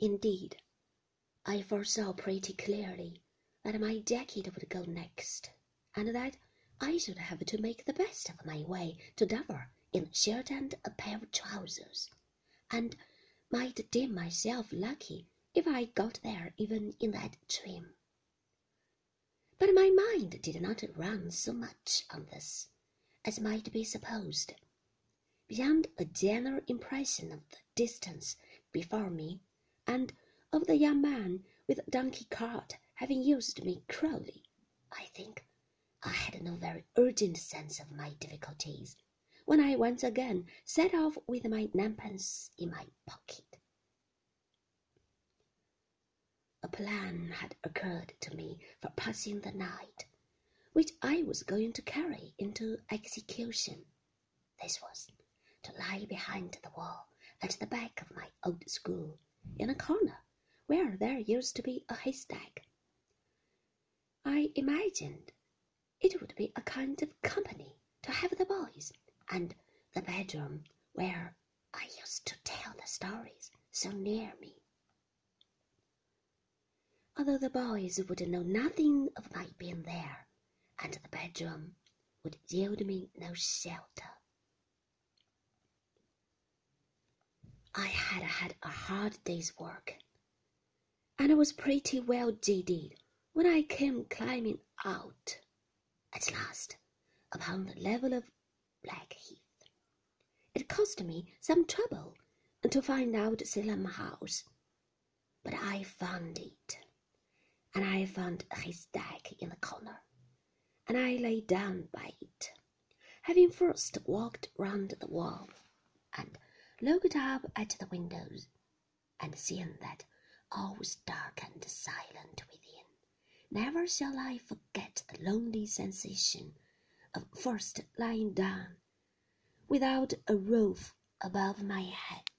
Indeed, I foresaw pretty clearly that my jacket would go next, and that I should have to make the best of my way to Dover in shirt and a pair of trousers, and might deem myself lucky if I got there even in that trim. But my mind did not run so much on this as might be supposed. Beyond a general impression of the distance before me, and of the young man with the donkey cart having used me cruelly, I think I had no very urgent sense of my difficulties when I once again set off with my ninepence in my pocket. A plan had occurred to me for passing the night, which I was going to carry into execution. This was to lie behind the wall at the back of my old school, in a corner where there used to be a haystack. I imagined it would be a kind of company to have the boys and the bedroom where I used to tell the stories so near me. Although the boys would know nothing of my being there, and the bedroom would yield me no shelter. I had had a hard day's work, and I was pretty well jaded when I came climbing out at last upon the level of Blackheath. It cost me some trouble to find out Salem House, but I found it, and I found a haystack in the corner, and I lay down by it, having first walked round the wall looked up at the windows, and seeing that all was dark and silent within. Never shall I forget the lonely sensation of first lying down without a roof above my head